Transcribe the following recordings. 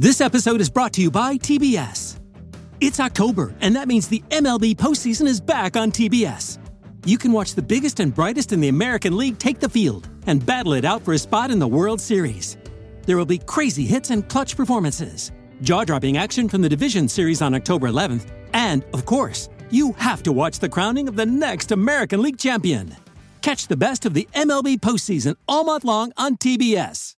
This episode is brought to you by TBS. It's October, and that means the MLB postseason is back on TBS. You can watch the biggest and brightest in the American League take the field and battle it out for a spot in the World Series. There will be crazy hits and clutch performances, jaw dropping action from the Division Series on October 11th, and, of course, you have to watch the crowning of the next American League champion. Catch the best of the MLB postseason all month long on TBS.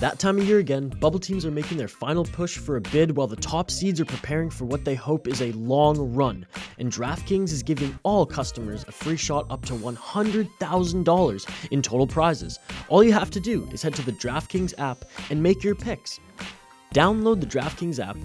That time of year again. Bubble teams are making their final push for a bid while the top seeds are preparing for what they hope is a long run. And DraftKings is giving all customers a free shot up to $100,000 in total prizes. All you have to do is head to the DraftKings app and make your picks. Download the DraftKings app,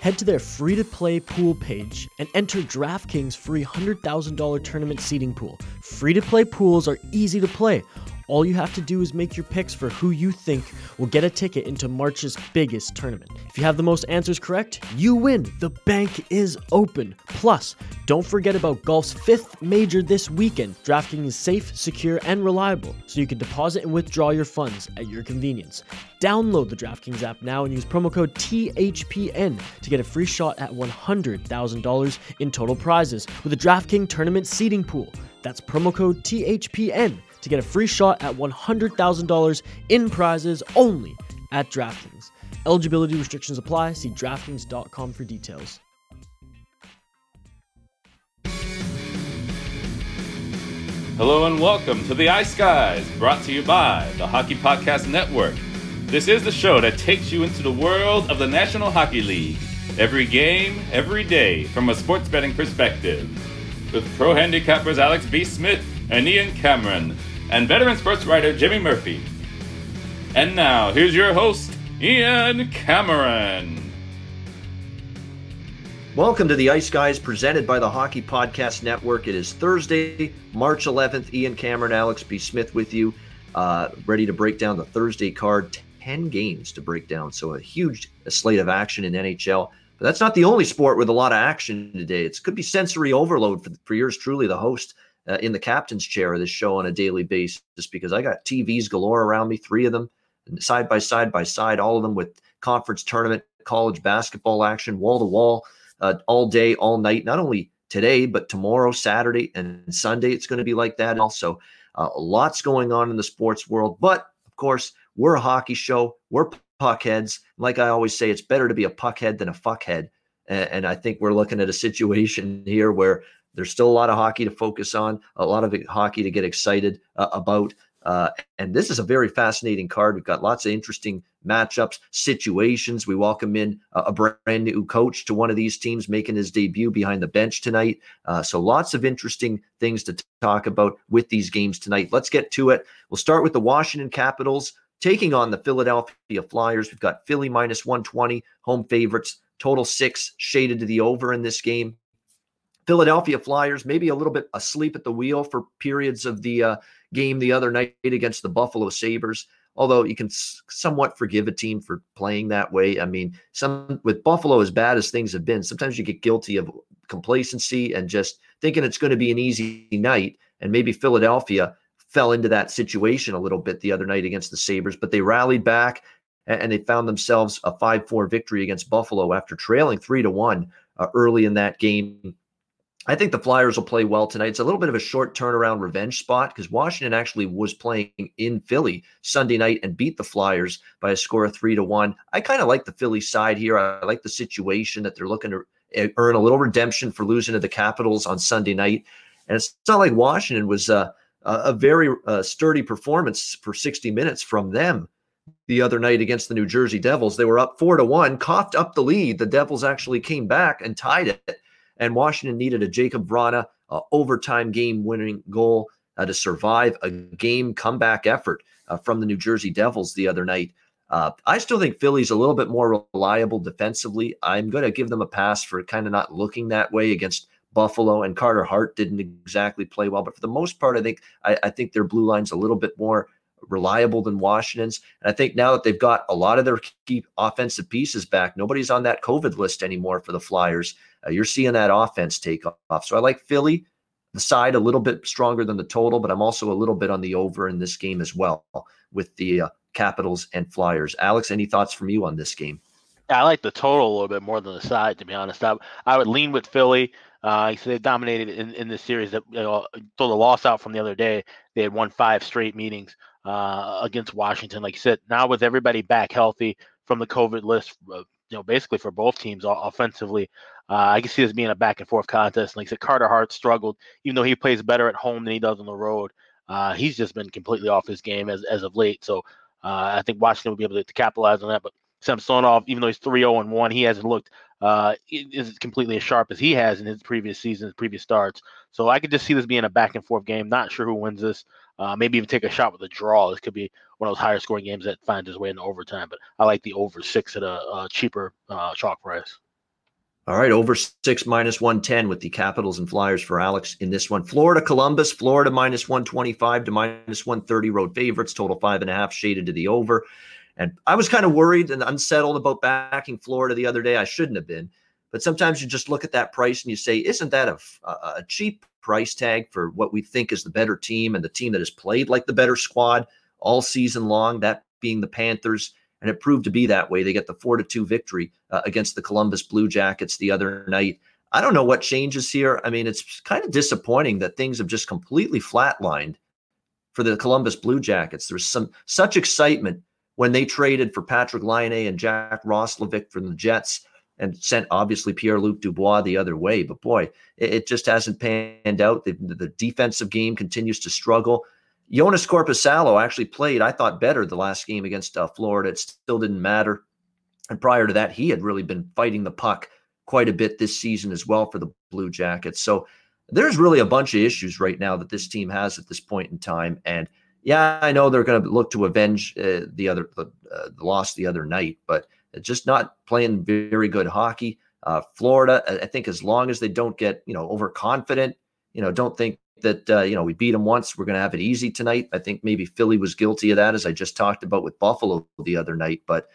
head to their free to play pool page, and enter DraftKings free $100,000 tournament seeding pool. Free to play pools are easy to play. All you have to do is make your picks for who you think will get a ticket into March's biggest tournament. If you have the most answers correct, you win. The bank is open. Plus, don't forget about golf's fifth major this weekend. DraftKings is safe, secure, and reliable, so you can deposit and withdraw your funds at your convenience. Download the DraftKings app now and use promo code THPN to get a free shot at $100,000 in total prizes with a DraftKings tournament seeding pool. That's promo code THPN to get a free shot at $100,000 in prizes only at DraftKings. Eligibility restrictions apply. See DraftKings.com for details. Hello and welcome to the Ice Guys, brought to you by the Hockey Podcast Network. This is the show that takes you into the world of the National Hockey League. Every game, every day, from a sports betting perspective. With pro handicappers Alex B. Smith and Ian Cameron, and veteran sports writer Jimmy Murphy. And now, here's your host, Ian Cameron. Welcome to the Ice Guys presented by the Hockey Podcast Network. It is Thursday, March 11th. Ian Cameron, Alex B. Smith with you, uh, ready to break down the Thursday card. 10 games to break down. So, a huge slate of action in NHL. But that's not the only sport with a lot of action today. It could be sensory overload for, for yours truly, the host uh, in the captain's chair of this show on a daily basis because I got TVs galore around me, three of them, side by side by side, all of them with conference tournament, college basketball action, wall to wall uh, all day, all night. Not only today, but tomorrow, Saturday, and Sunday. It's going to be like that. Also, uh, lots going on in the sports world. But of course, we're a hockey show. We're puckheads. Like I always say, it's better to be a puckhead than a fuckhead. And, and I think we're looking at a situation here where there's still a lot of hockey to focus on, a lot of hockey to get excited uh, about. Uh, and this is a very fascinating card. We've got lots of interesting matchups, situations. We welcome in a, a brand new coach to one of these teams making his debut behind the bench tonight. Uh, so lots of interesting things to t- talk about with these games tonight. Let's get to it. We'll start with the Washington Capitals taking on the Philadelphia Flyers. We've got Philly minus 120, home favorites, total six shaded to the over in this game. Philadelphia Flyers maybe a little bit asleep at the wheel for periods of the uh, game the other night against the Buffalo Sabres. Although you can s- somewhat forgive a team for playing that way. I mean, some with Buffalo as bad as things have been, sometimes you get guilty of complacency and just thinking it's going to be an easy night. And maybe Philadelphia fell into that situation a little bit the other night against the Sabres, but they rallied back and they found themselves a 5-4 victory against Buffalo after trailing 3 to 1 uh, early in that game I think the Flyers will play well tonight. It's a little bit of a short turnaround revenge spot because Washington actually was playing in Philly Sunday night and beat the Flyers by a score of three to one. I kind of like the Philly side here. I like the situation that they're looking to eh, earn a little redemption for losing to the Capitals on Sunday night. And it's not like Washington was uh, a very uh, sturdy performance for 60 minutes from them the other night against the New Jersey Devils. They were up four to one, coughed up the lead. The Devils actually came back and tied it and Washington needed a Jakub Vrana uh, overtime game winning goal uh, to survive a game comeback effort uh, from the New Jersey Devils the other night. Uh, I still think Philly's a little bit more reliable defensively. I'm going to give them a pass for kind of not looking that way against Buffalo and Carter Hart didn't exactly play well, but for the most part, I think I, I think their blue line's a little bit more reliable than Washington's. And I think now that they've got a lot of their key offensive pieces back, nobody's on that COVID list anymore for the Flyers. Uh, you're seeing that offense take off. So I like Philly, the side a little bit stronger than the total, but I'm also a little bit on the over in this game as well with the uh, Capitals and Flyers. Alex, any thoughts from you on this game? I like the total a little bit more than the side, to be honest. I, I would lean with Philly. Uh, they dominated in, in this series. That you know, throw the loss out from the other day, they had won five straight meetings uh, against Washington. Like you said, now with everybody back healthy from the COVID list, uh, you know, basically for both teams offensively, uh, I can see this being a back and forth contest. Like I said, Carter Hart struggled, even though he plays better at home than he does on the road. Uh, he's just been completely off his game as, as of late. So uh, I think Washington will be able to, to capitalize on that. But Samsonov, even though he's 3 0 and 1, he hasn't looked uh, is completely as sharp as he has in his previous seasons, previous starts. So I could just see this being a back and forth game. Not sure who wins this. Uh, maybe even take a shot with a draw. This could be one of those higher scoring games that finds its way into overtime. But I like the over six at a, a cheaper uh, chalk price. All right, over six minus 110 with the Capitals and Flyers for Alex in this one. Florida, Columbus, Florida minus 125 to minus 130 road favorites, total five and a half shaded to the over. And I was kind of worried and unsettled about backing Florida the other day. I shouldn't have been. But sometimes you just look at that price and you say, isn't that a, a cheap price tag for what we think is the better team and the team that has played like the better squad all season long, that being the Panthers? And it proved to be that way. They get the four to two victory uh, against the Columbus Blue Jackets the other night. I don't know what changes here. I mean, it's kind of disappointing that things have just completely flatlined for the Columbus Blue Jackets. There's some such excitement when they traded for Patrik Laine and Jack Roslovic from the Jets and sent obviously Pierre Luc Dubois the other way. But boy, it, it just hasn't panned out. The, the, defensive game continues to struggle. Joonas Korpisalo actually played, I thought, better the last game against uh, Florida. It still didn't matter. And prior to that, he had really been fighting the puck quite a bit this season as well for the Blue Jackets. So there's really a bunch of issues right now that this team has at this point in time. And yeah, I know they're going to look to avenge uh, the other the, uh, the, loss the other night, but just not playing very good hockey. Uh, Florida, I think, as long as they don't get you know overconfident, you know, don't think that uh, you know we beat them once, we're going to have it easy tonight. I think maybe Philly was guilty of that, as I just talked about with Buffalo the other night. But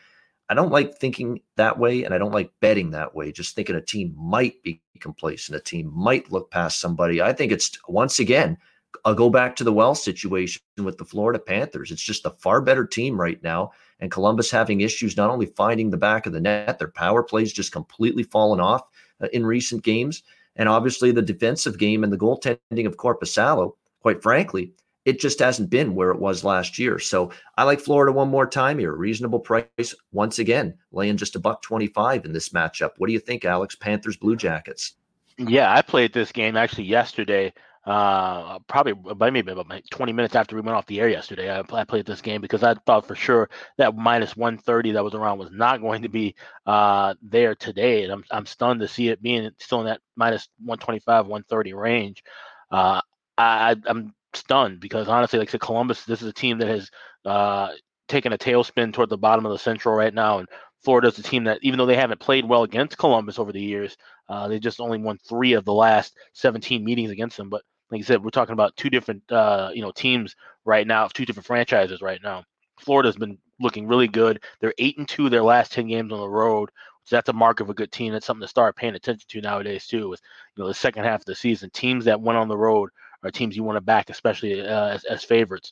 I don't like thinking that way, and I don't like betting that way. Just thinking a team might be complacent, a team might look past somebody. I think it's once again I'll go back to the well situation with the Florida Panthers. It's just a far better team right now. And Columbus having issues not only finding the back of the net, their power plays just completely fallen off uh, in recent games. And obviously the defensive game and the goaltending of Korpisalo, quite frankly, it just hasn't been where it was last year. So I like Florida one more time here. Reasonable price once again, laying just a buck 25 in this matchup. What do you think, Alex? Panthers, Blue Jackets. Yeah, I played this game actually yesterday uh, probably by maybe about 20 minutes after we went off the air yesterday. I, I, played this game because I thought for sure that minus 130 that was around was not going to be uh, there today. And I'm, I'm stunned to see it being still in that minus 125, 130 range. Uh, I, I'm stunned because honestly, like I said, Columbus, this is a team that has uh, taken a tailspin toward the bottom of the Central right now. And Florida's a team that, even though they haven't played well against Columbus over the years, uh, they just only won three of the last 17 meetings against them. But like I said, we're talking about two different uh, you know teams right now, two different franchises right now. Florida's been looking really good. They're eight and two their last ten games on the road. So that's a mark of a good team. That's something to start paying attention to nowadays too. With you know the second half of the season, teams that went on the road are teams you want to back, especially uh, as, as favorites.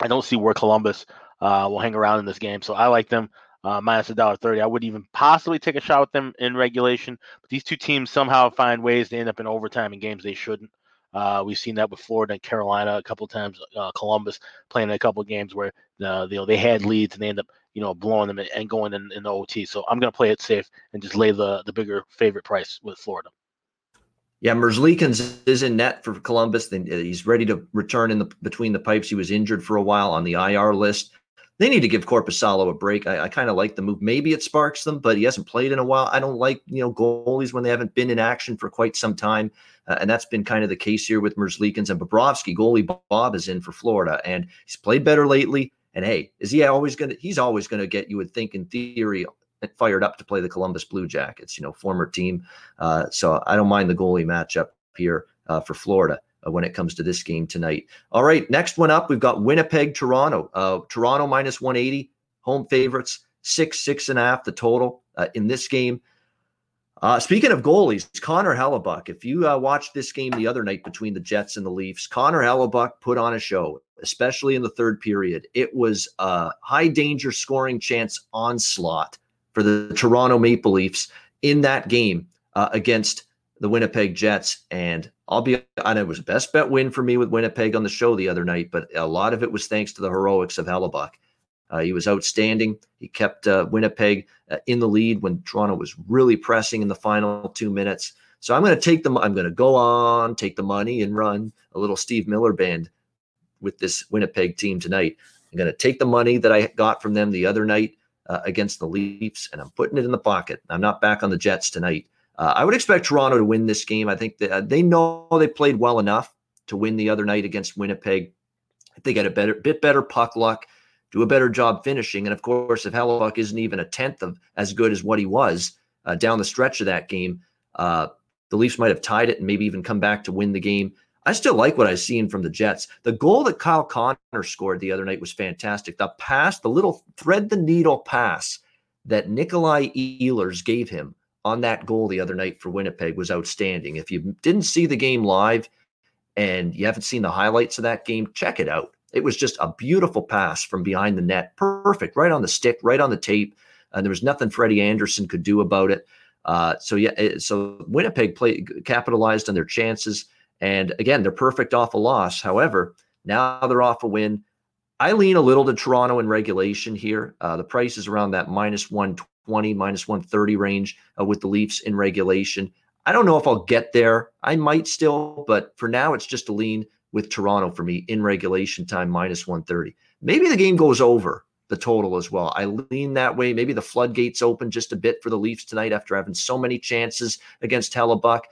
I don't see where Columbus uh, will hang around in this game, so I like them uh, minus a dollar thirty. I would even possibly take a shot with them in regulation, but these two teams somehow find ways to end up in overtime in games they shouldn't. Uh, we've seen that with Florida and Carolina a couple times. Uh, Columbus playing a couple games where uh, you know they had leads and they end up you know blowing them and going in, in the OT. So I'm going to play it safe and just lay the the bigger favorite price with Florida. Yeah, Merzlikins is in net for Columbus. Uh, he's ready to return in the between the pipes. He was injured for a while on the IR list. They need to give Korpisalo a break. I, I kind of like the move. Maybe it sparks them, but he hasn't played in a while. I don't like you know goalies when they haven't been in action for quite some time, uh, and that's been kind of the case here with Merzlikins and Bobrovsky. Goalie Bob is in for Florida, and he's played better lately. And hey, is he always going to? He's always going to get you would think in theory fired up to play the Columbus Blue Jackets. You know, former team. Uh, so I don't mind the goalie matchup here uh, for Florida. Uh, when it comes to this game tonight. All right, next one up, we've got Winnipeg, Toronto. Uh, Toronto minus 180, home favorites, six, six and a half the total uh, in this game. Uh, speaking of goalies, Connor Hellebuyck. If you uh, watched this game the other night between the Jets and the Leafs, Connor Hellebuyck put on a show, especially in the third period. It was a high danger scoring chance onslaught for the Toronto Maple Leafs in that game uh, against the Winnipeg Jets. And I'll be, and it was a best bet win for me with Winnipeg on the show the other night, but a lot of it was thanks to the heroics of Hellebuyck. Uh, he was outstanding. He kept uh, Winnipeg uh, in the lead when Toronto was really pressing in the final two minutes. So I'm going to take them. I'm going to go on, take the money, and run a little Steve Miller band with this Winnipeg team tonight. I'm going to take the money that I got from them the other night uh, against the Leafs, and I'm putting it in the pocket. I'm not back on the Jets tonight. Uh, I would expect Toronto to win this game. I think that uh, they know they played well enough to win the other night against Winnipeg. If they get a better, bit better puck luck, do a better job finishing. And of course, if Hellebuyck isn't even a tenth of as good as what he was uh, down the stretch of that game, uh, the Leafs might have tied it and maybe even come back to win the game. I still like what I've seen from the Jets. The goal that Kyle Connor scored the other night was fantastic. The pass, the little thread the needle pass that Nikolai Ehlers gave him on that goal the other night for Winnipeg was outstanding. If you didn't see the game live and you haven't seen the highlights of that game, check it out. It was just a beautiful pass from behind the net. Perfect, right on the stick, right on the tape. And there was nothing Freddie Andersen could do about it. Uh, so yeah, so Winnipeg played capitalized on their chances, and again, they're perfect off a loss. However, now they're off a win. I lean a little to Toronto in regulation here. Uh, the price is around that minus 120, minus 130 range uh, with the Leafs in regulation. I don't know if I'll get there. I might still, but for now, it's just a lean with Toronto for me in regulation time, minus 130. Maybe the game goes over the total as well. I lean that way. Maybe the floodgates open just a bit for the Leafs tonight after having so many chances against Hellebuyck.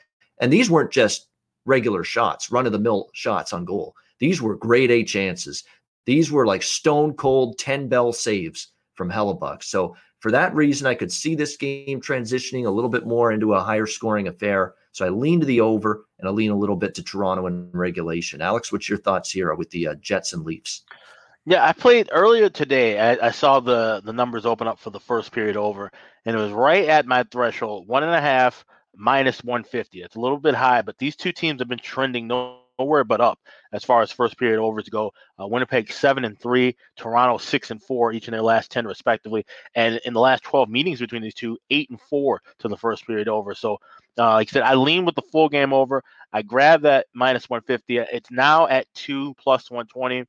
And these weren't just regular shots, run of the mill shots on goal. These were grade A chances. These were like stone cold 10 bell saves from Hellebuyck. So for that reason, I could see this game transitioning a little bit more into a higher scoring affair. So I lean to the over and I lean a little bit to Toronto in regulation. Alex, what's your thoughts here with the uh, Jets and Leafs? Yeah, I played earlier today. I, I, saw the the numbers open up for the first period over, and it was right at my threshold, one and a half minus 150. It's a little bit high, but these two teams have been trending nowhere but up as far as first period overs go. Uh, Winnipeg seven and three, Toronto six and four, each in their last ten respectively, and in the last 12 meetings between these two, eight and four to the first period over. So uh, like I said, I lean with the full game over. I grab that minus 150. It's now at two plus 120.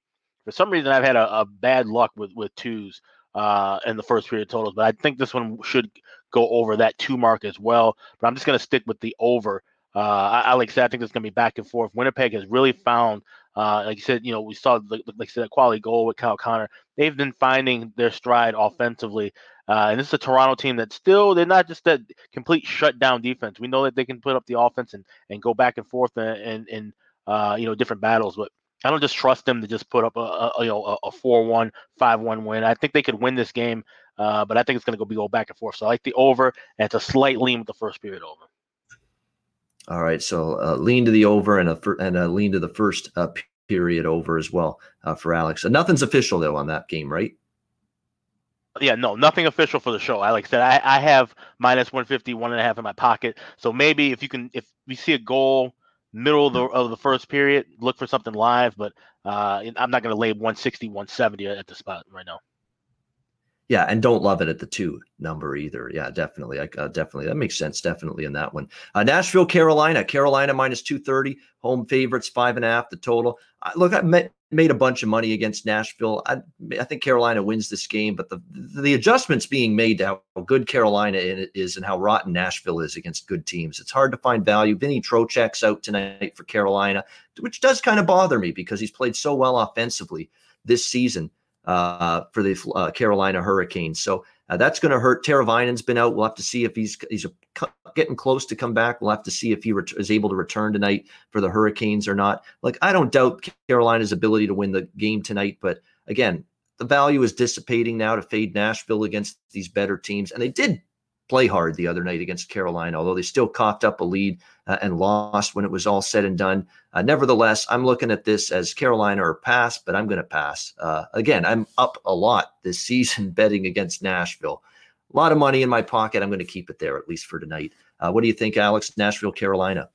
For some reason, I've had a, a bad luck with with twos uh, in the first period totals, but I think this one should go over that two mark as well. But I'm just going to stick with the over. Uh, I, I think it's going to be back and forth. Winnipeg has really found, uh, like you said, you know, we saw like, like I said, a quality goal with Kyle Connor. They've been finding their stride offensively uh, and this is a Toronto team that still they're not just that complete shutdown defense. We know that they can put up the offense and, and go back and forth in uh, you know different battles, but I don't just trust them to just put up a, a you know a four one five one win. I think they could win this game, uh, but I think it's going to go be go back and forth. So I like the over, and it's a slight lean with the first period over. All right, so uh, lean to the over and a and a lean to the first uh, period over as well uh, for Alex. Nothing's official though on that game, right? yeah, no, nothing official for the show. I said, I, I have minus 150, one and a half in my pocket. So maybe if you can, if we see a goal middle of the, of the first period, look for something live. But uh, I'm not going to lay 160, 170 at the spot right now. Yeah, and don't love it at the two number either. Yeah, definitely. I, uh, definitely. That makes sense. Definitely in that one. Uh, Nashville, Carolina. Carolina minus 230. Home favorites, five and a half the total. Uh, look, I met, made a bunch of money against Nashville. I, I think Carolina wins this game, but the the adjustments being made to how good Carolina is and how rotten Nashville is against good teams. It's hard to find value. Vinny Trocheck's out tonight for Carolina, which does kind of bother me because he's played so well offensively this season uh, for the uh, Carolina Hurricanes. So uh, that's going to hurt. Teravainen's been out. We'll have to see if he's he's getting close to come back. We'll have to see if he ret- is able to return tonight for the Hurricanes or not. Like I don't doubt Carolina's ability to win the game tonight, but again, the value is dissipating now to fade Nashville against these better teams, and they did play hard the other night against Carolina, although they still coughed up a lead uh, and lost when it was all said and done. Uh, nevertheless, I'm looking at this as Carolina or pass, but I'm going to pass. Uh, again, I'm up a lot this season betting against Nashville. A lot of money in my pocket. I'm going to keep it there at least for tonight. Uh, what do you think, Alex? Nashville, Carolina.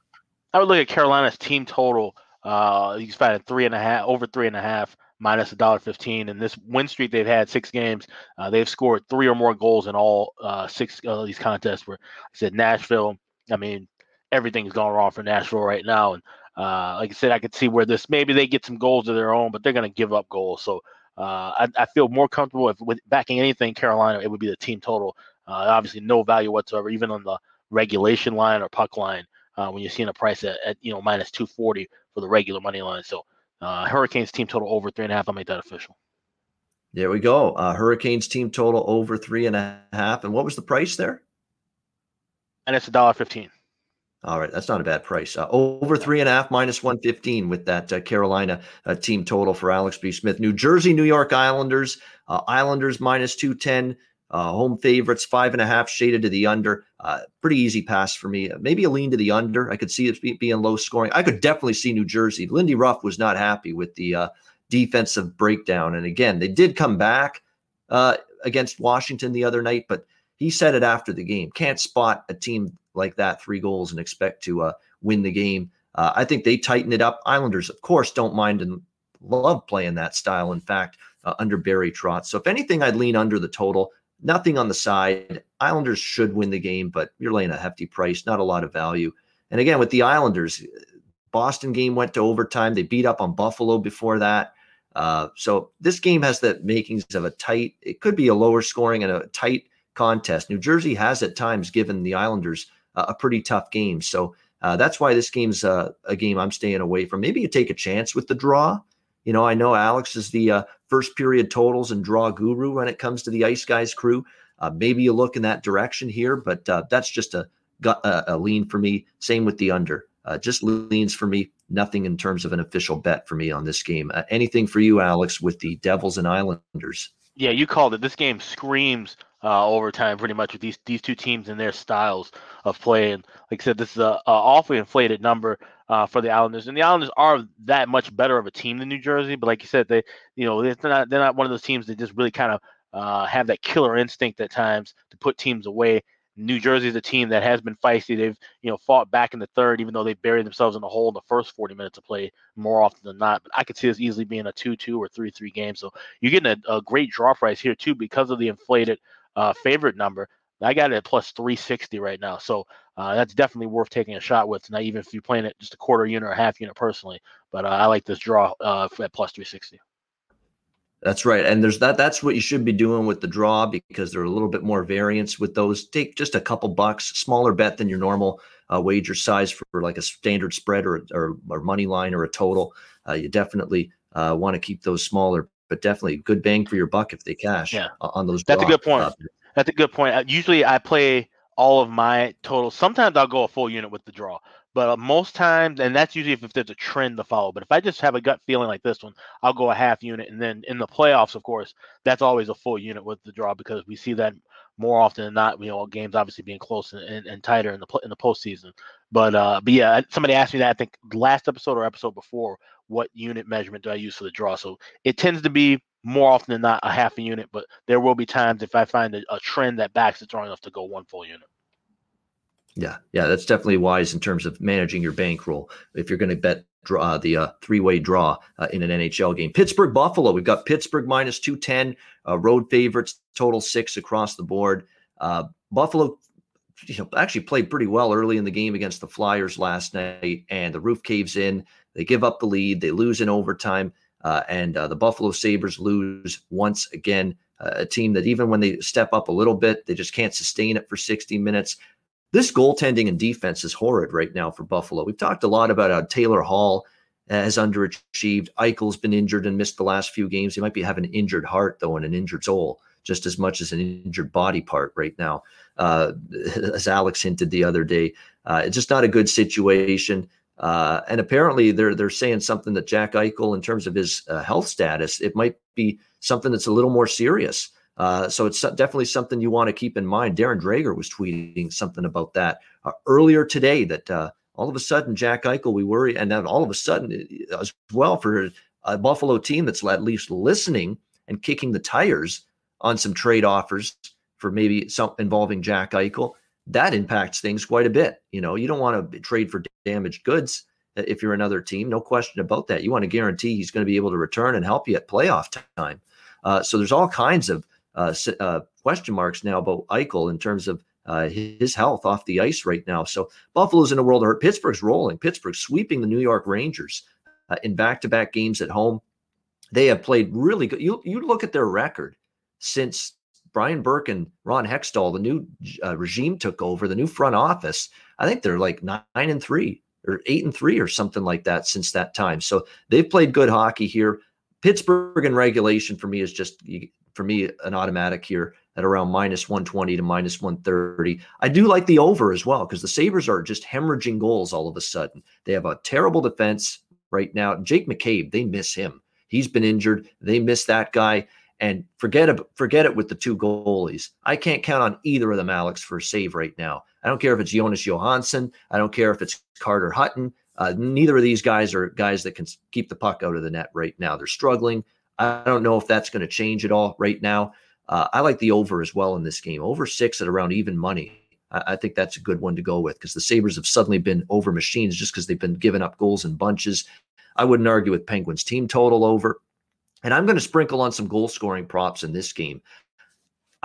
I would look at Carolina's team total. Uh, he's found three and a half, over three and a half minus a dollar fifteen. And this win streak they've had six games, uh, they've scored three or more goals in all uh, six of these contests. Where I said Nashville, I mean everything's going wrong for Nashville right now, and uh, like I said, I could see where this maybe they get some goals of their own, but they're going to give up goals. So uh, I, I, feel more comfortable if with backing anything Carolina, it would be the team total. Uh, obviously, no value whatsoever, even on the regulation line or puck line. Uh, when you're seeing a price at, at you know minus 240 for the regular money line, so uh, Hurricanes team total over three and a half. I'll make that official. There we go. Uh, Hurricanes team total over three and a half. And what was the price there? And it's a dollar fifteen. All right, that's not a bad price. Uh, over three and a half, minus one fifteen with that uh, Carolina uh, team total for Alex B. Smith. New Jersey, New York Islanders, uh, Islanders minus two ten. Uh, home favorites, five and a half, shaded to the under. Uh, pretty easy pass for me. Maybe a lean to the under. I could see it being low scoring. I could definitely see New Jersey. Lindy Ruff was not happy with the uh, defensive breakdown. And again, they did come back uh, against Washington the other night, but he said it after the game. Can't spot a team like that, three goals, and expect to uh, win the game. Uh, I think they tighten it up. Islanders, of course, don't mind and love playing that style. In fact, under Barry Trotz. So if anything, I'd lean under the total. Nothing on the side. Islanders should win the game, but you're laying a hefty price, not a lot of value. And again, with the Islanders, Boston game went to overtime. They beat up on Buffalo before that. Uh, so this game has the makings of a tight, it could be a lower scoring and a tight contest. New Jersey has at times given the Islanders a pretty tough game. So uh, that's why this game's a game I'm staying away from. Maybe you take a chance with the draw. You know, I know Alex is the uh, first period totals and draw guru when it comes to the Ice Guys crew. Uh, maybe you look in that direction here, but uh, that's just a, a, a, lean for me. Same with the under. Uh, just leans for me. Nothing in terms of an official bet for me on this game. Uh, anything for you, Alex, with the Devils and Islanders? Yeah, you called it. This game screams uh, overtime pretty much with these these two teams and their styles of play. And like I said, this is a, a awfully inflated number uh, for the Islanders, and the Islanders are that much better of a team than New Jersey. But like you said, they you know they're not they're not one of those teams that just really kind of uh, have that killer instinct at times to put teams away. New Jersey is a team that has been feisty. They've you know fought back in the third, even though they buried themselves in a hole in the first 40 minutes of play more often than not. But I could see this easily being a 2-2 or 3-3 game. So you're getting a, a great draw price here too because of the inflated uh, favorite number. I got it at plus 360 right now. So uh, that's definitely worth taking a shot with. Now, even if you're playing it just a quarter unit or half unit personally, but uh, I like this draw uh, at plus 360. That's right, and there's that. That's what you should be doing with the draw because there are a little bit more variance with those. Take just a couple bucks, smaller bet than your normal uh, wager size for like a standard spread or or, or money line or a total. Uh, you definitely uh, want to keep those smaller but definitely good bang for your buck if they cash yeah. on those. That's a good point. That's a good point. Uh, usually I play all of my totals. Sometimes I'll go a full unit with the draw, but uh, most times, and that's usually if, if, there's a trend to follow. But if I just have a gut feeling like this one, I'll go a half unit. And then in the playoffs, of course, that's always a full unit with the draw because we see that more often than not. You know, games obviously being close and, and, and tighter in the in the postseason. But uh, but yeah, somebody asked me that I think last episode or episode before what unit measurement do I use for the draw? So it tends to be more often than not a half a unit, but there will be times if I find a, a trend that backs it strong enough to go one full unit. Yeah, yeah, that's definitely wise in terms of managing your bankroll. If you're going to bet draw the uh, three-way draw uh, in an NHL game, Pittsburgh Buffalo, we've got Pittsburgh minus two ten, uh, road favorites, total six across the board. Uh, Buffalo you know, actually played pretty well early in the game against the Flyers last night, and the roof caves in. They give up the lead. They lose in overtime, uh, and uh, the Buffalo Sabres lose once again. Uh, a team that even when they step up a little bit, they just can't sustain it for 60 minutes. This goaltending and defense is horrid right now for Buffalo. We've talked a lot about how Taylor Hall has underachieved. Eichel's been injured and missed the last few games. He might be having an injured heart though and an injured soul just as much as an injured body part right now, uh, as Alex hinted the other day. Uh, it's just not a good situation. Uh, and apparently, they're they're saying something that Jack Eichel, in terms of his uh, health status, it might be something that's a little more serious Uh, so it's definitely something you want to keep in mind. Darren Dreger was tweeting something about that uh, earlier today that uh, all of a sudden Jack Eichel, we worry, and then all of a sudden uh, as well for a Buffalo team that's at least listening and kicking the tires on some trade offers for maybe some involving Jack Eichel, that impacts things quite a bit. You know, you don't want to trade for damaged goods uh, if you're another team, no question about that. You want to guarantee he's going to be able to return and help you at playoff time. Uh, so there's all kinds of uh, uh, question marks now about Eichel in terms of uh, his health off the ice right now. So Buffalo's in a world of hurt. Pittsburgh's rolling. Pittsburgh sweeping the New York Rangers uh, in back-to-back games at home. They have played really good. You you look at their record since Brian Burke and Ron Hextall, the new uh, regime took over, the new front office. I think they're like nine and three or eight and three or something like that since that time. So they've played good hockey here. Pittsburgh in regulation for me is just for me an automatic here at around minus 120 to minus 130. I do like the over as well because the Sabres are just hemorrhaging goals all of a sudden. They have a terrible defense right now. Jake McCabe, they miss him. He's been injured. They miss that guy. And forget it, forget it with the two goalies. I can't count on either of them, Alex, for a save right now. I don't care if it's Jonas Johansson. I don't care if it's Carter Hutton. Uh, neither of these guys are guys that can keep the puck out of the net right now. They're struggling. I don't know if that's going to change at all right now. Uh, I like the over as well in this game. Over six at around even money. I, I think that's a good one to go with because the Sabres have suddenly been over machines just because they've been giving up goals in bunches. I wouldn't argue with Penguins team total over. And I'm going to sprinkle on some goal scoring props in this game.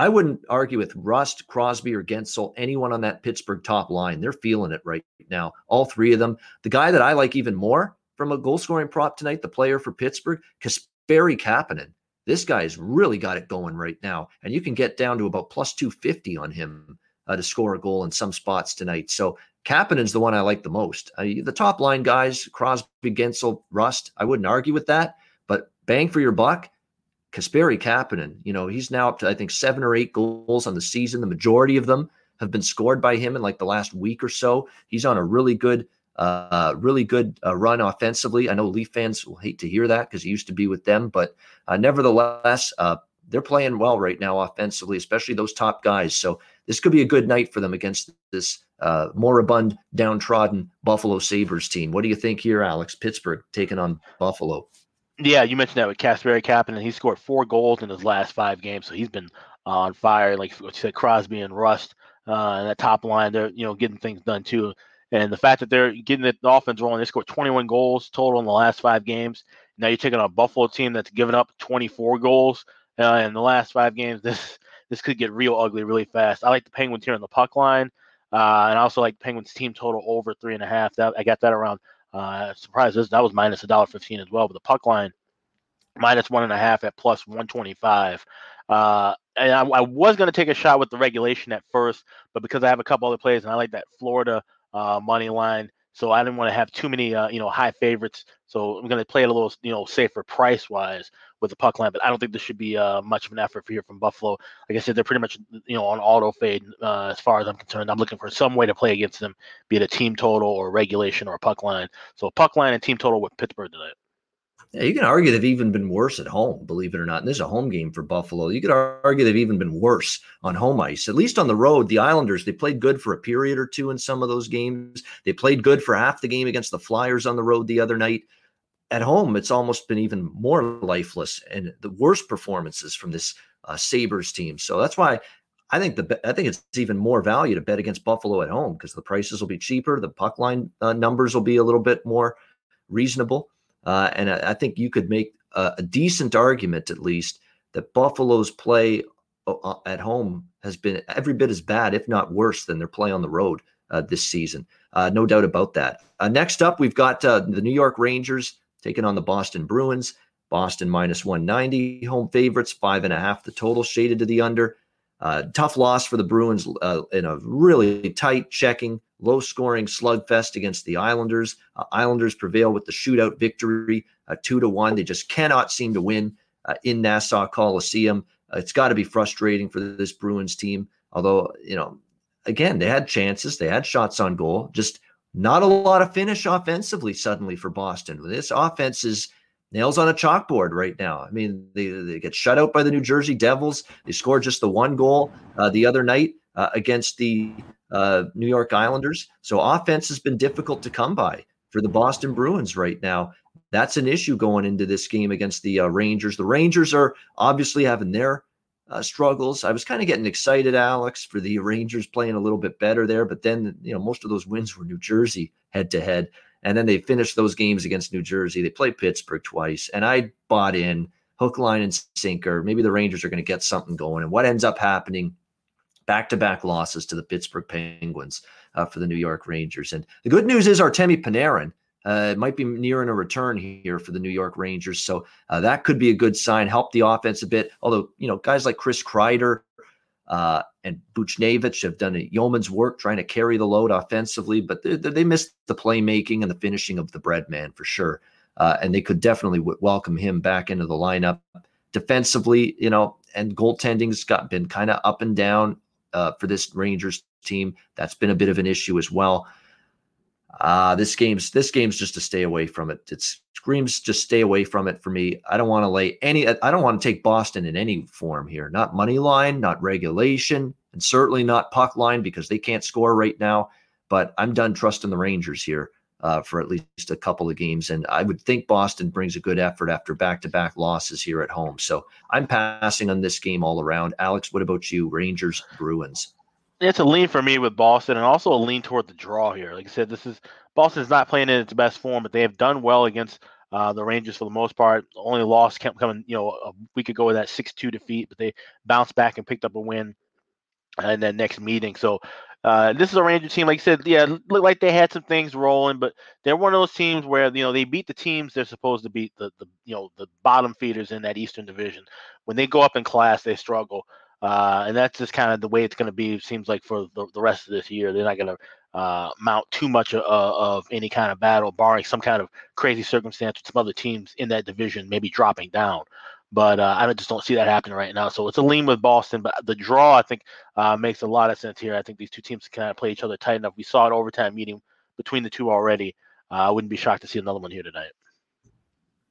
I wouldn't argue with Rust, Crosby, or Guentzel, anyone on that Pittsburgh top line. They're feeling it right now. All three of them. The guy that I like even more from a goal scoring prop tonight, the player for Pittsburgh, Kasperi Kapanen. This guy's really got it going right now. And you can get down to about plus 250 on him uh, to score a goal in some spots tonight. So Kapanen's the one I like the most. Uh, the top line guys, Crosby, Guentzel, Rust, I wouldn't argue with that. But bang for your buck, Kasperi Kapanen, you know, he's now up to, I think, seven or eight goals on the season. The majority of them have been scored by him in like the last week or so. He's on a really good, uh, really good uh, run offensively. I know Leaf fans will hate to hear that because he used to be with them, but uh, nevertheless, uh, they're playing well right now offensively, especially those top guys. So this could be a good night for them against this uh, moribund, downtrodden Buffalo Sabres team. What do you think here, Alex? Pittsburgh taking on Buffalo. Yeah, you mentioned that with Kasperi Kapanen. He scored four goals in his last five games, so he's been on fire. Like you said, Crosby and Rust, uh, and that top line, they're you know getting things done too. And the fact that they're getting the offense rolling, they scored 21 goals total in the last five games. Now you're taking a Buffalo team that's given up 24 goals uh, in the last five games. This this could get real ugly really fast. I like the Penguins here on the puck line, uh, and I also like Penguins team total over three and a half. That I got that around uh, surprised this that was minus a dollar fifteen as well, but the puck line minus one and a half at plus one twenty five. Uh, and I, I was going to take a shot with the regulation at first, but because I have a couple other plays and I like that Florida uh, money line, so I didn't want to have too many uh, you know high favorites. So I'm going to play it a little you know safer price wise with the puck line, but I don't think this should be uh, much of an effort for here from Buffalo. Like I said, they're pretty much you know on auto fade uh, as far as I'm concerned. I'm looking for some way to play against them, be it a team total or regulation or a puck line. So puck line and team total with Pittsburgh tonight. Yeah, you can argue they've even been worse at home, believe it or not. And this is a home game for Buffalo. You could argue they've even been worse on home ice. At least on the road, the Islanders, they played good for a period or two in some of those games. They played good for half the game against the Flyers on the road the other night at home, it's almost been even more lifeless and the worst performances from this uh, Sabres team. So that's why I think the I think it's even more value to bet against Buffalo at home because the prices will be cheaper, the puck line uh, numbers will be a little bit more reasonable, uh, and I, I, think you could make a, a, decent argument at least that Buffalo's play uh, uh, at home has been every bit as bad, if not worse, than their play on the road uh, this season. no doubt about that. next up, we've got the New York Rangers taking on the Boston Bruins. Boston minus 190 home favorites, five and a half the total shaded to the under. Uh, tough loss for the Bruins uh, in a really tight checking, low scoring slugfest against the Islanders. Uh, Islanders prevail with the shootout victory, uh, two to one. They just cannot seem to win uh, in Nassau Coliseum. Uh, it's got to be frustrating for this Bruins team. Although, you know, again, they had chances, they had shots on goal, just not a lot of finish offensively suddenly for Boston. This offense is nails on a chalkboard right now. I mean, they, they get shut out by the New Jersey Devils. They scored just the one goal uh, the other night uh, against the uh, New York Islanders. So offense has been difficult to come by for the Boston Bruins right now. That's an issue going into this game against the uh, Rangers. The Rangers are obviously having their uh, struggles. I was kind of getting excited, Alex, for the Rangers playing a little bit better there, but then you know most of those wins were New Jersey head to head, and then they finished those games against New Jersey. They played Pittsburgh twice, and I bought in hook, line, and sinker. Maybe the Rangers are going to get something going, and what ends up happening? Back to back losses to the Pittsburgh Penguins uh, for the New York Rangers. And the good news is Artemi Panarin uh, might be nearing a return here for the New York Rangers. So uh, that could be a good sign, help the offense a bit. Although, you know, guys like Chris Kreider uh, and Buchnevich have done a yeoman's work trying to carry the load offensively, but they, they missed the playmaking and the finishing of the bread man for sure. Uh, and they could definitely w- welcome him back into the lineup. Defensively, you know, and goaltending's got been kind of up and down uh, for this Rangers team. That's been a bit of an issue as well. Uh, this game's this game's just to stay away from it. It screams just stay away from it for me. I don't want to lay any. I don't want to take Boston in any form here. Not money line, not regulation, and certainly not puck line because they can't score right now. But I'm done trusting the Rangers here uh, for at least a couple of games, and I would think Boston brings a good effort after back-to-back losses here at home. So I'm passing on this game all around. Alex, what about you? Rangers, Bruins it's a lean for me with Boston, and also a lean toward the draw here. Like I said, this is Boston's not playing in its best form, but they have done well against uh, the Rangers for the most part. Only loss kept coming, you know, a week ago with that six-two defeat, but they bounced back and picked up a win in that next meeting. So uh, this is a Ranger team, like I said, yeah, looked like they had some things rolling, but they're one of those teams where you know they beat the teams they're supposed to beat, the the you know the bottom feeders in that Eastern Division. When they go up in class, they struggle. Uh, and that's just kind of the way it's going to be. Seems like for the, the rest of this year, they're not going to uh, mount too much of, of, any kind of battle, barring some kind of crazy circumstance with some other teams in that division maybe dropping down. But uh, I just don't see that happening right now. So it's a lean with Boston, but the draw I think uh, makes a lot of sense here. I think these two teams kind of play each other tight enough. We saw an overtime meeting between the two already. Uh, I wouldn't be shocked to see another one here tonight.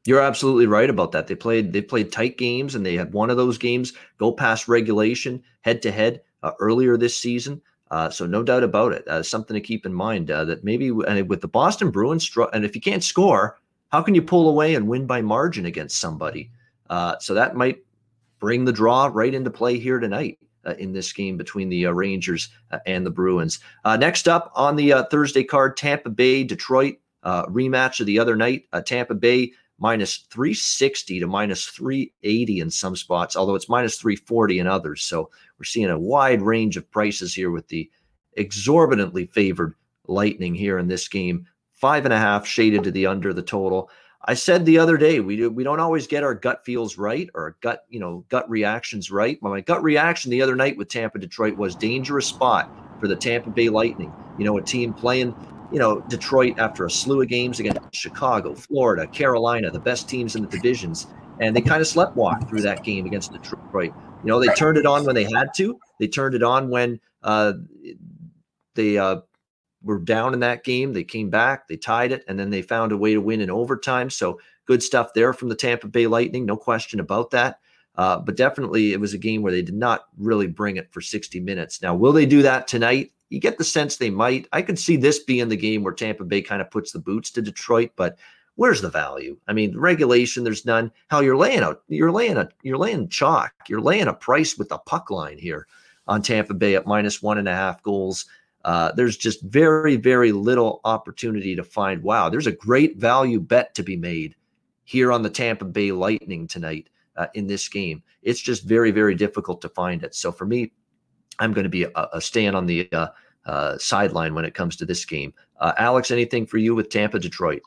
You're absolutely right about that. They played they played tight games, and they had one of those games go past regulation head to head earlier this season. Uh, so no doubt about it. Uh, something to keep in mind uh, that maybe and with the Boston Bruins, and if you can't score, how can you pull away and win by margin against somebody? Uh, so that might bring the draw right into play here tonight. Uh, in this game between the uh, Rangers and the Bruins. next up on the Thursday card, Tampa Bay Detroit rematch of the other night. Tampa Bay minus 360 to minus 380 in some spots, although it's minus 340 in others. So we're seeing a wide range of prices here with the exorbitantly favored Lightning here in this game. Five and a half shaded to the under the total. I said the other day we do, we don't always get our gut feels right or gut you know gut reactions right. But my gut reaction the other night with Tampa Detroit was dangerous spot for the Tampa Bay Lightning. You know, a team playing you know, Detroit after a slew of games against Chicago, Florida, Carolina, the best teams in the divisions, and they kind of sleptwalked through that game against Detroit. You know, they turned it on when they had to. They turned it on when uh, they uh, were down in that game. They came back, they tied it, and then they found a way to win in overtime. So good stuff there from the Tampa Bay Lightning, no question about that. Uh, but definitely, it was a game where they did not really bring it for 60 minutes. Now, will they do that tonight? You get the sense they might. I could see this being the game where Tampa Bay kind of puts the boots to Detroit, but where's the value? I mean, regulation, there's none. How you're laying out, you're laying a, you're laying chalk, you're laying a price with the puck line here on Tampa Bay at minus one and a half goals. Uh, there's just very, very little opportunity to find. Wow, there's a great value bet to be made here on the Tampa Bay Lightning tonight uh, in this game. It's just very, very difficult to find it. So for me, I'm going to be a, a stand on the uh, uh, sideline when it comes to this game. Uh, Alex, anything for you with Tampa Detroit?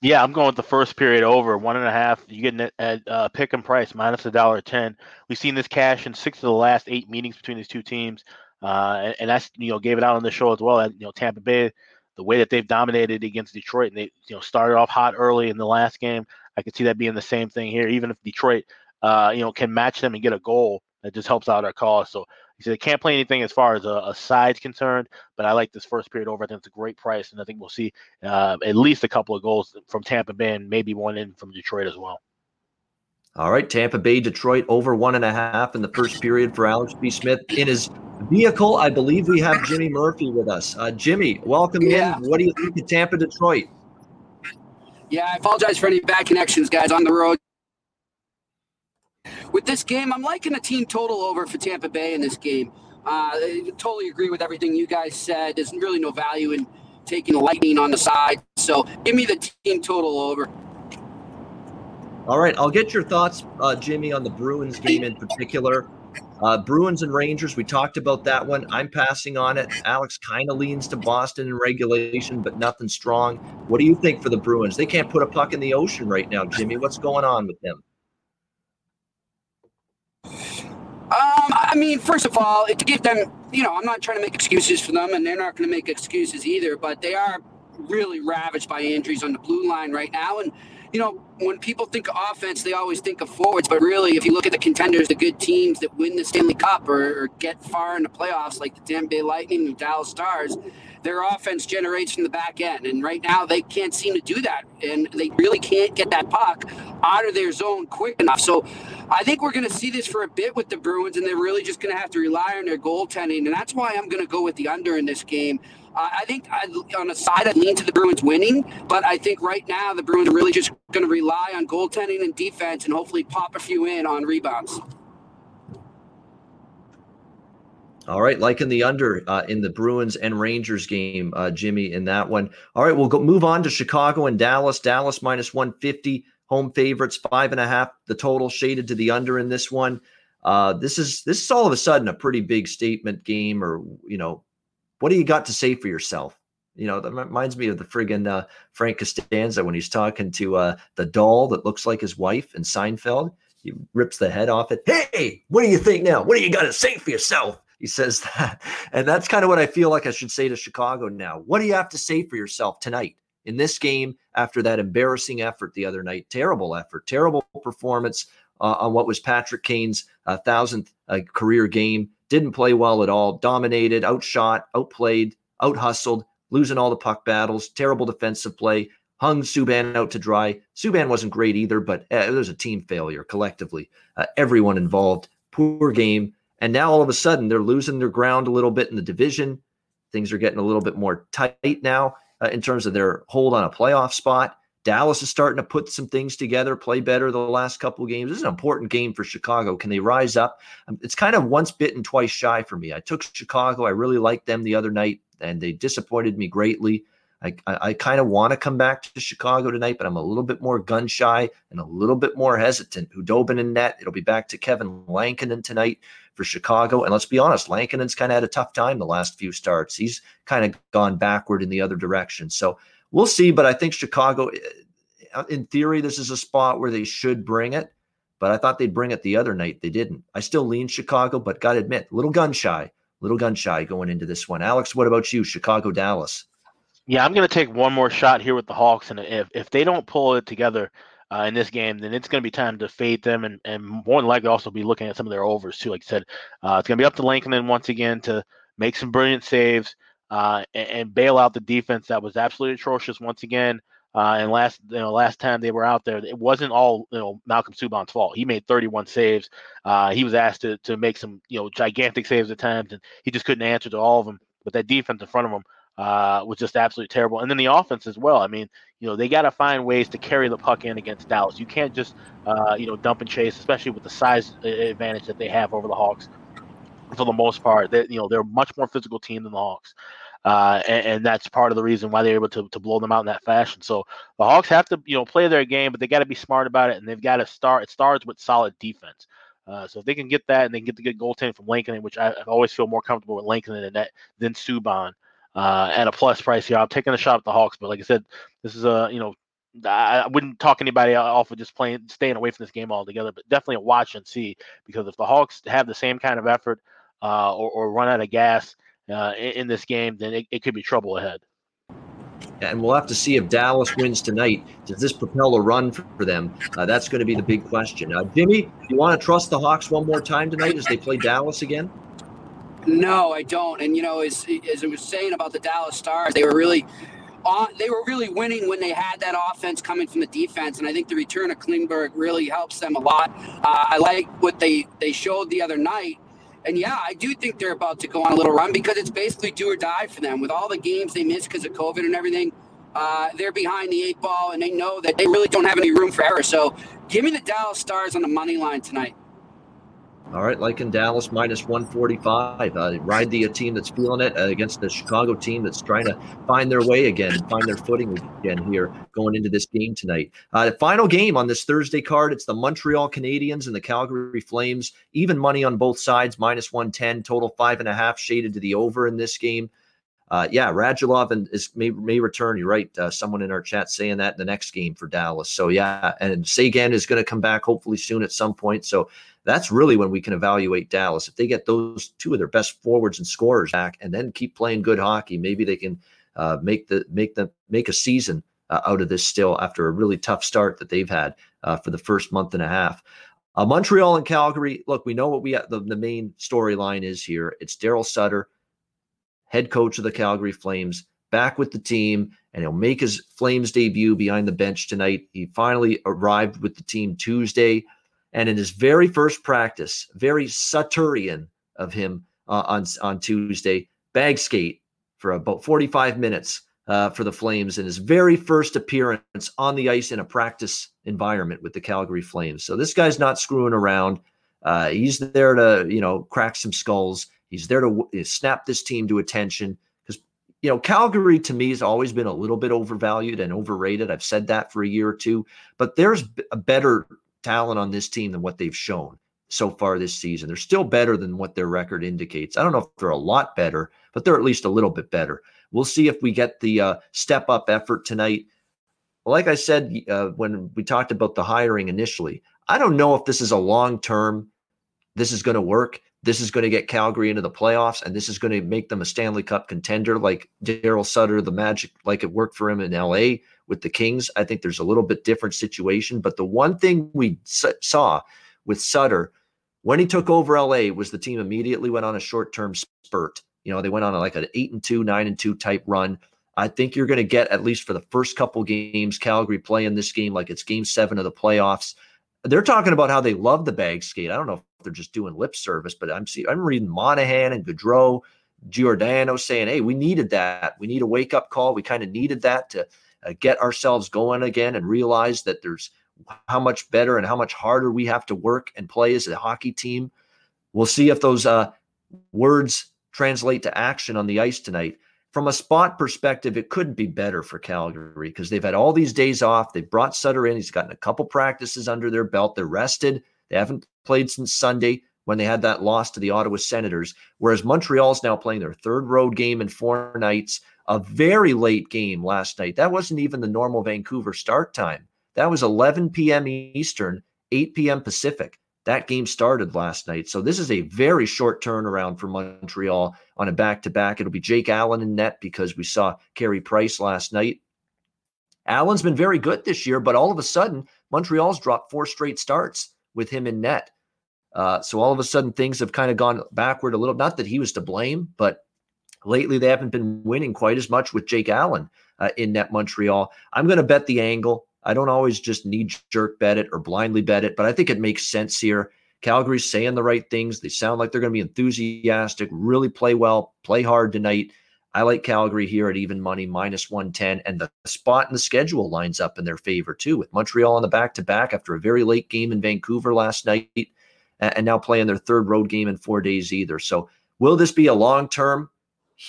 Yeah, I'm going with the first period over one and a half. You get it at uh, pick and price minus a dollar ten. We've seen this cash in six of the last eight meetings between these two teams, uh, and, and, that's you know gave it out on the show as well. you know Tampa Bay, the way that they've dominated against Detroit, and they you know started off hot early in the last game. I could see that being the same thing here. Even if Detroit, uh, you know, can match them and get a goal, that just helps out our cause. So He said, can't play anything as far as a, a side's concerned, but I like this first period over. I think it's a great price, and I think we'll see uh, at least a couple of goals from Tampa Bay and maybe one in from Detroit as well. All right, Tampa Bay, Detroit over one and a half in the first period for Alex B. Smith. In his vehicle, I believe we have Jimmy Murphy with us. Uh, Jimmy, welcome yeah. in. What do you think of Tampa, Detroit? Yeah, I apologize for any bad connections, guys, on the road. With this game, I'm liking a team total over for Tampa Bay in this game. Uh, I totally agree with everything you guys said. There's really no value in taking lightning on the side. So give me the team total over. All right, I'll get your thoughts, uh, Jimmy, on the Bruins game in particular. Uh, Bruins and Rangers, we talked about that one. I'm passing on it. Alex kind of leans to Boston in regulation, but nothing strong. What do you think for the Bruins? They can't put a puck in the ocean right now, Jimmy. What's going on with them? Um, I mean, first of all, to give them, you know, I'm not trying to make excuses for them, and they're not going to make excuses either, but they are really ravaged by injuries on the blue line right now. And you know, when people think of offense, they always think of forwards. But really, if you look at the contenders, the good teams that win the Stanley Cup or, or get far in the playoffs, like the Tampa Bay Lightning and Dallas Stars, their offense generates from the back end. And right now, they can't seem to do that. And they really can't get that puck out of their zone quick enough. So I think we're going to see this for a bit with the Bruins, and they're really just going to have to rely on their goaltending. And that's why I'm going to go with the under in this game. Uh, I think I, on the side, I lean to the Bruins winning, but I think right now the Bruins are really just going to rely on goaltending and defense and hopefully pop a few in on rebounds. All right, liking the under uh, in the Bruins and Rangers game, uh, Jimmy, in that one. All right, we'll go move on to Chicago and Dallas. Dallas minus 150, home favorites, five and a half. The total shaded to the under in this one. Uh, this is this is all of a sudden a pretty big statement game, or you know, what do you got to say for yourself? You know, that reminds me of the friggin' uh, Frank Costanza when he's talking to uh, the doll that looks like his wife in Seinfeld. He rips the head off it. Hey, what do you think now? What do you got to say for yourself? He says that. And that's kind of what I feel like I should say to Chicago now. What do you have to say for yourself tonight in this game after that embarrassing effort the other night? Terrible effort, terrible performance uh, on what was Patrick Kane's uh, thousandth uh, career game. Didn't play well at all. Dominated, outshot, outplayed, out hustled, losing all the puck battles. Terrible defensive play. Hung Subban out to dry. Subban wasn't great either, but it was a team failure collectively. Uh, everyone involved. Poor game. And now all of a sudden they're losing their ground a little bit in the division. Things are getting a little bit more tight now uh, in terms of their hold on a playoff spot. Dallas is starting to put some things together, play better the last couple of games. This is an important game for Chicago. Can they rise up? Um, it's kind of once bitten, twice shy for me. I took Chicago. I really liked them the other night, and they disappointed me greatly. I, I, kind of want to come back to Chicago tonight, but I'm a little bit more gun shy and a little bit more hesitant. Khudobin in net. It'll be back to Kevin Lankinen tonight for Chicago. And let's be honest, Lankinen's kind of had a tough time the last few starts. He's kind of gone backward in the other direction. So we'll see. But I think Chicago, uh, in theory, this is a spot where they should bring it. But I thought they'd bring it the other night. They didn't. I still lean Chicago, but got to admit, little gun shy, little gun shy going into this one. Alex, what about you? Chicago, Dallas. Yeah, I'm going to take one more shot here with the Hawks, and if if they don't pull it together uh, in this game, then it's going to be time to fade them, and and more than likely also be looking at some of their overs too. Like I said, uh, it's going to be up to Lankinen once again to make some brilliant saves, uh, and, and, bail out the defense that was absolutely atrocious once again. Uh, and last, you know, last time they were out there, it wasn't all you know Malcolm Subban's fault. He made 31 saves. Uh, he was asked to to make some you know gigantic saves at times, and he just couldn't answer to all of them. But that defense in front of him uh, was just absolutely terrible. And then the offense as well. I mean, you know, they got to find ways to carry the puck in against Dallas. You can't just, uh, you know, dump and chase, especially with the size advantage that they have over the Hawks for the most part. They, you know, they're a much more physical team than the Hawks. Uh, and, and, that's part of the reason why they're able to, to blow them out in that fashion. So the Hawks have to, you know, play their game, but they got to be smart about it, and they've got to start. It starts with solid defense. Uh, so if they can get that, and they can get the good goaltending from Lankinen, which I, I always feel more comfortable with Lankinen than that than Subban uh, at a plus price here. I'm taking a shot at the Hawks, but like I said, this is a you know I wouldn't talk anybody off of just playing, staying away from this game altogether, but definitely a watch and see because if the Hawks have the same kind of effort uh, or, or, run out of gas uh, in, in, this game, then it, it, could be trouble ahead. And we'll have to see if Dallas wins tonight. Does this propel a run for, them? Uh, that's going to be the big question. Jimmy, you want to trust the Hawks one more time tonight as they play Dallas again? No, I don't. And you know, as as I was saying about the Dallas Stars, they were really on. They were really winning when they had that offense coming from the defense, and I think the return of Klingberg really helps them a lot. Uh, I like what they they showed the other night. And yeah, I do think they're about to go on a little run because it's basically do or die for them. With all the games they missed because of COVID and everything, uh, they're behind the eight ball and they know that they really don't have any room for error. So give me the Dallas Stars on the money line tonight. All right, like in Dallas, minus 145. Uh, ride the team that's feeling it uh, against the Chicago team that's trying to find their way again, find their footing again here going into this game tonight. Uh, the final game on this Thursday card, it's the Montreal Canadiens and the Calgary Flames. Even money on both sides, minus 110, total five and a half shaded to the over in this game. Uh, yeah, Radulov and is may, may return. You're right. Uh, someone in our chat saying that in the next game for Dallas. So yeah, and Seguin is going to come back hopefully soon at some point. So that's really when we can evaluate Dallas. If they get those two of their best forwards and scorers back, and then keep playing good hockey, maybe they can uh, make the make the make a season uh, out of this still after a really tough start that they've had uh, for the first month and a half. Uh, Montreal and Calgary. Look, we know what we the, the main storyline is here. It's Daryl Sutter, head coach of the Calgary Flames, back with the team, and he'll make his Flames debut behind the bench tonight. He finally arrived with the team Tuesday. And in his very first practice, very Sutterian of him uh, on, on Tuesday, bag skate for about 45 minutes uh, for the Flames in his very first appearance on the ice in a practice environment with the Calgary Flames. So this guy's not screwing around. Uh, he's there to, you know, crack some skulls. He's there to w- snap this team to attention because, you know, Calgary to me has always been a little bit overvalued and overrated. I've said that for a year or two, but there's a better talent on this team than what they've shown so far this season. They're still better than what their record indicates. I don't know if they're a lot better, but they're at least a little bit better. We'll see if we get the uh, step up effort tonight. Like I said uh, when we talked about the hiring initially, I don't know if this is a long term, this is going to work. This is going to get Calgary into the playoffs, and this is going to make them a Stanley Cup contender, like Daryl Sutter, the Magic, like it worked for him in LA with the Kings. I think there's a little bit different situation. But the one thing we saw with Sutter when he took over LA was the team immediately went on a short term spurt. You know, they went on like an eight and two, nine and two type run. I think you're going to get at least for the first couple games, Calgary playing this game like it's game seven of the playoffs. They're talking about how they love the bag skate. I don't know if they're just doing lip service, but I'm see I'm reading Monahan and Gaudreau, Giordano saying, "Hey, we needed that. We need a wake up call. We kind of needed that to uh, get ourselves going again and realize that there's how much better and how much harder we have to work and play as a hockey team. We'll see if those uh, words translate to action on the ice tonight. From a spot perspective, it couldn't be better for Calgary because they've had all these days off. They brought Sutter in. He's gotten a couple practices under their belt. They're rested. They haven't played since Sunday when they had that loss to the Ottawa Senators. Whereas Montreal's now playing their third road game in four nights a very late game last night. That wasn't even the normal Vancouver start time. That was 11 p.m. Eastern, 8 p.m. Pacific. That game started last night. So this is a very short turnaround for Montreal on a back to back. It'll be Jake Allen in net because we saw Carey Price last night. Allen's been very good this year, but all of a sudden, Montreal's dropped four straight starts with him in net. Uh, so all of a sudden, things have kind of gone backward a little. Not that he was to blame, but Lately, they haven't been winning quite as much with Jake Allen uh, in net Montreal. I'm going to bet the angle. I don't always just knee jerk bet it or blindly bet it, but I think it makes sense here. Calgary's saying the right things. They sound like they're going to be enthusiastic, really play well, play hard tonight. I like Calgary here at even money, minus 110. And the spot in the schedule lines up in their favor, too, with Montreal on the back to back after a very late game in Vancouver last night and now playing their third road game in four days either. So, will this be a long term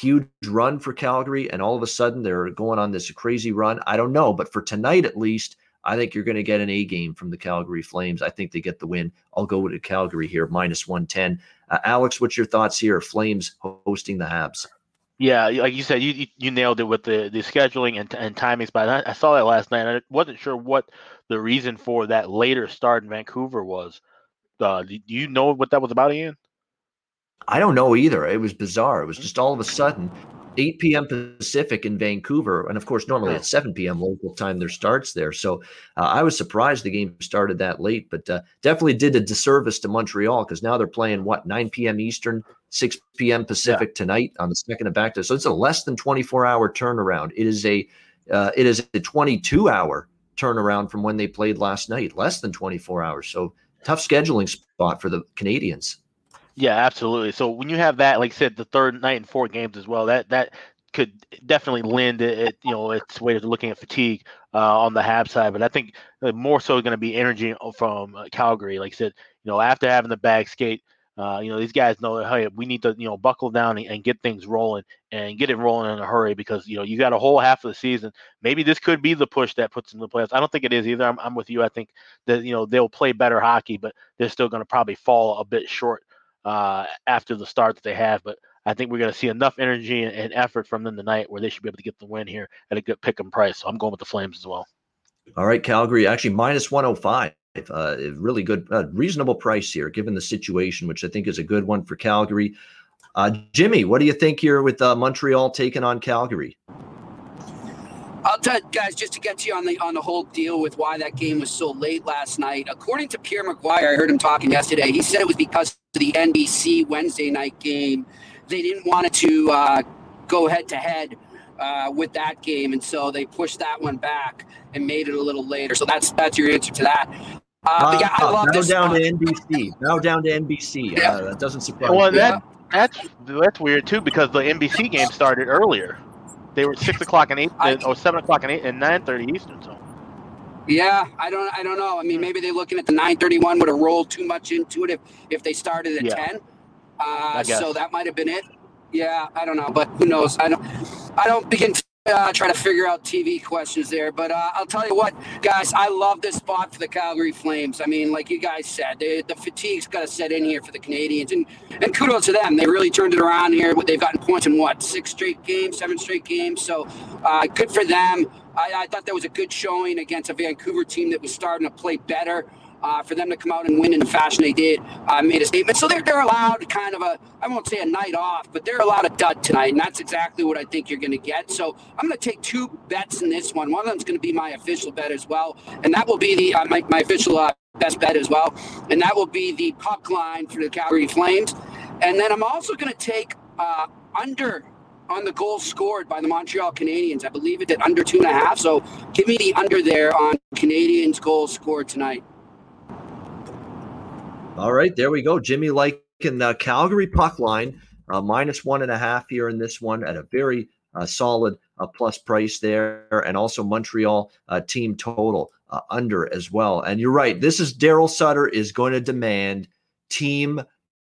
huge run for Calgary and all of a sudden they're going on this crazy run. I don't know, but for tonight at least, I think you're going to get an A game from the Calgary Flames. I think they get the win. I'll go with Calgary here, minus 110. Uh, Alex, what's your thoughts here? Flames hosting the Habs. Yeah, like you said, you you nailed it with the, the scheduling and, and timings. But I, I saw that last night. I wasn't sure what the reason for that later start in Vancouver was. Uh, do you know what that was about, Ian? I don't know either. It was bizarre. It was just all of a sudden 8 p.m. Pacific in Vancouver. And of course, normally at 7 p.m. local time, there starts there. So uh, I was surprised the game started that late, but uh, definitely did a disservice to Montreal because now they're playing what, 9 p.m. Eastern, 6 p.m. Pacific yeah. tonight on the second of back to. So it's a less than 24 hour turnaround. It is a uh, it is a 22 hour turnaround from when they played last night, less than 24 hours. So tough scheduling spot for the Canadiens. Yeah, absolutely. So when you have that, like I said, the third night and four games as well, that that could definitely lend it, you know, its way to looking at fatigue uh, on the Habs side. But I think uh, more so going to be energy from uh, Calgary. Like I said, you know, after having the bag skate, uh, you know, these guys know that hey, we need to you know buckle down and, and, get things rolling and get it rolling in a hurry because you know you got a whole half of the season. Maybe this could be the push that puts them in the playoffs. I don't think it is either. I'm, I'm with you. I think that you know they'll play better hockey, but they're still going to probably fall a bit short uh, after the start that they have. But I think we're going to see enough energy and, effort from them tonight where they should be able to get the win here at a good pick and price. So I'm going with the Flames as well. All right, Calgary actually minus 105. Uh, really good, uh, reasonable price here given the situation, which I think is a good one for Calgary. Uh, Jimmy, what do you think here with uh, Montreal taking on Calgary? I'll tell you guys just to get to you on the on the whole deal with why that game was so late last night. According to Pierre McGuire, I heard him talking yesterday. He said it was because of the NBC Wednesday night game. They didn't want it to uh, go head to head with that game, and so they pushed that one back and made it a little later. So that's that's your answer to that. Uh, yeah, I uh, love now this down to NBC. Now down to NBC. Yeah. Uh, that doesn't surprise me. well, me. That, that's that's weird too because the NBC game started earlier. They were six o'clock and eight I, or seven o'clock and eight and nine thirty Eastern. So. Yeah, I don't, I don't know. I mean, maybe they're looking at the nine thirty one would have rolled too much into it if if they started at yeah. ten. Uh, so that might have been it. Yeah, I don't know, but who knows? I don't, I don't begin to uh, try to figure out TV questions there. But uh, I'll tell you what, guys, I love this spot for the Calgary Flames. I mean, like you guys said, they, the fatigue's got to set in here for the Canadiens, and and kudos to them. They really turned it around here. They've gotten points in what six straight games, seven straight games. So uh, good for them. I, I thought that was a good showing against a Vancouver team that was starting to play better uh, for them to come out and win in the fashion they did, uh, made a statement. So they're, they're allowed kind of a, I won't say a night off, but they're allowed a dud tonight. And that's exactly what I think you're going to get. So I'm going to take two bets in this one. One of them is going to be my official bet as well. And that will be the uh, my, my official uh, best bet as well. And that will be the puck line for the Calgary Flames. And then I'm also going to take uh, under on the goals scored by the Montreal Canadiens. I believe it at under two and a half. So give me the under there on Canadiens goals scored tonight. All right, there we go. Jimmy like in the Calgary puck line, uh, minus one and a half here in this one at a very uh, solid uh, plus price there, and also Montreal uh, team total uh, under as well. And you're right, this is Daryl Sutter is going to demand team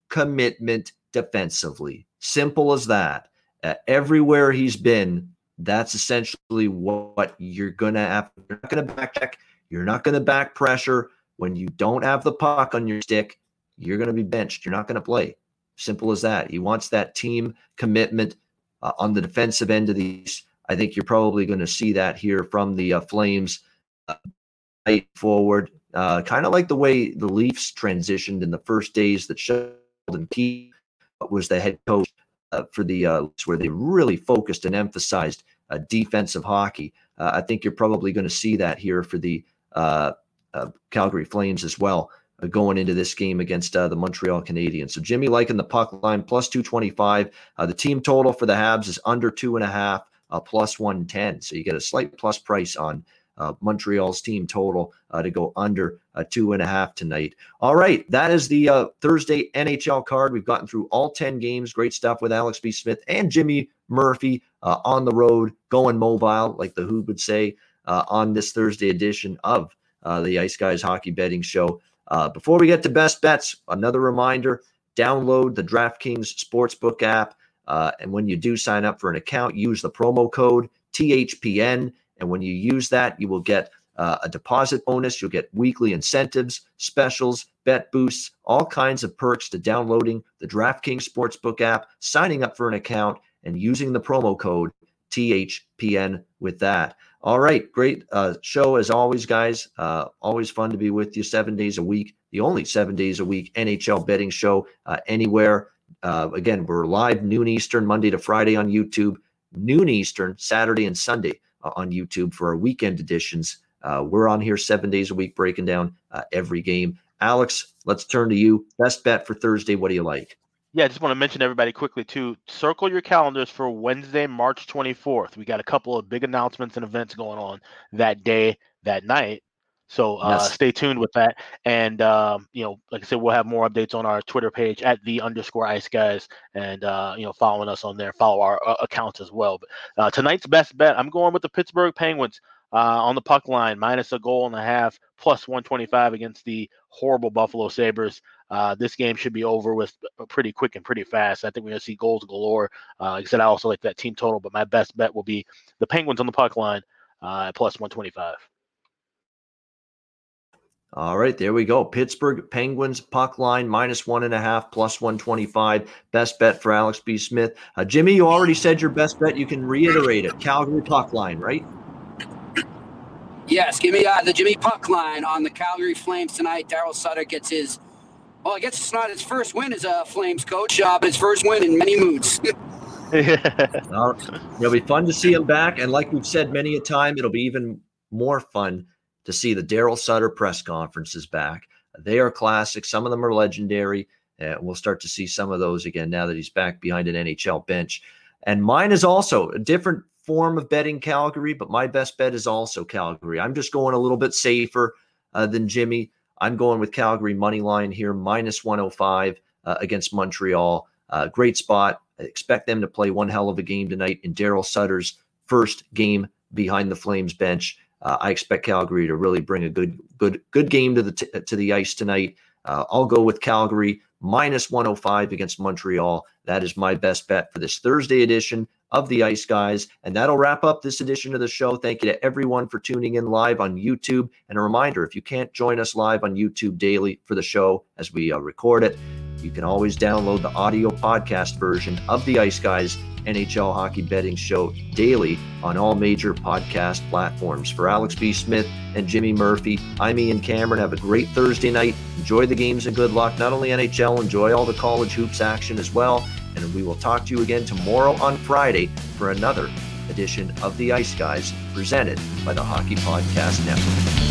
commitment defensively. Simple as that. Everywhere he's been, that's essentially what you're going to have. You're not going to back check. You're not going to back pressure. When you don't have the puck on your stick, you're going to be benched. You're not going to play. Simple as that. He wants that team commitment uh, on the defensive end of these. I think you're probably going to see that here from the uh, Flames uh, forward. Uh, kind of like the way the Leafs transitioned in the first days that Sheldon Keefe was the head coach uh, for the uh, where they really focused and emphasized defensive hockey. I think you're probably going to see that here for the uh, Calgary Flames as well uh, going into this game against uh, the Montreal Canadiens. So Jimmy liking the puck line plus 225. Uh, the team total for the Habs is under two and a half, uh, plus 110. So you get a slight plus price on uh, Montreal's team total to go under two and a half tonight. All right, that is the Thursday NHL card. We've gotten through all 10 games. Great stuff with Alex B. Smith and Jimmy Murphy on the road, going mobile, like the Who would say, on this Thursday edition of uh, the Ice Guys Hockey Betting Show. Uh, before we get to best bets, another reminder download the DraftKings Sportsbook app. Uh, and when you do sign up for an account, use the promo code THPN. And when you use that, you will get uh, a deposit bonus. You'll get weekly incentives, specials, bet boosts, all kinds of perks to downloading the DraftKings Sportsbook app, signing up for an account, and using the promo code THPN with that. All right, great uh, show as always, guys. Uh, always fun to be with you seven days a week. The only seven days a week NHL betting show uh, anywhere. Uh, again, we're live noon Eastern, Monday to Friday on YouTube. noon Eastern, Saturday and Sunday uh, on YouTube for our weekend editions. Uh, we're on here seven days a week breaking down every game. Alex, let's turn to you. Best bet for Thursday. What do you like? Yeah, I just want to mention everybody quickly too. Circle your calendars for Wednesday, March 24th. We got a couple of big announcements and events going on that day, that night. So uh, yes. stay tuned with that. And um, you know, like I said, we'll have more updates on our Twitter page at the underscore Ice Guys, and uh, you know, following us on there. Follow our uh, accounts as well. But uh, tonight's best bet, I'm going with the Pittsburgh Penguins uh, on the puck line, minus a goal and a half, plus 125 against the horrible Buffalo Sabres. Uh, this game should be over with pretty quick and pretty fast. I think we're going to see goals galore. like I said, I also like that team total, but my best bet will be the Penguins on the puck line at plus 125. All right, there we go. Pittsburgh Penguins puck line minus one and a half, plus 125. Best bet for Alex B. Smith. Uh, Jimmy, you already said your best bet. You can reiterate it. Calgary puck line, right? Yes, give me uh, the Jimmy puck line on the Calgary Flames tonight. Daryl Sutter gets his, well, I guess it's not his first win as a Flames coach, uh, but his first win in many moods. It'll be fun to see him back. And like we've said many a time, it'll be even more fun to see the Daryl Sutter press conferences back. They are classic. Some of them are legendary. We'll start to see some of those again now that he's back behind an NHL bench. And mine is also a different form of betting Calgary, but my best bet is also Calgary. I'm just going a little bit safer uh, than Jimmy. I'm going with Calgary money line here, minus 105 uh, against Montreal. Uh, great spot. I expect them to play one hell of a game tonight in Daryl Sutter's first game behind the Flames bench. Uh, I expect Calgary to really bring a good, good, good game to the t- to the ice tonight. Uh, I'll go with Calgary minus 105 against Montreal. That is my best bet for this Thursday edition of the Ice Guys. And that'll wrap up this edition of the show. Thank you to everyone for tuning in live on YouTube. And a reminder if you can't join us live on YouTube daily for the show as we uh, record it, you can always download the audio podcast version of the Ice Guys NHL Hockey Betting Show daily on all major podcast platforms. For Alex B. Smith and Jimmy Murphy, I'm Ian Cameron. Have a great Thursday night. Enjoy the games and good luck. Not only NHL, enjoy all the college hoops action as well. And we will talk to you again tomorrow on Friday for another edition of the Ice Guys presented by the Hockey Podcast Network.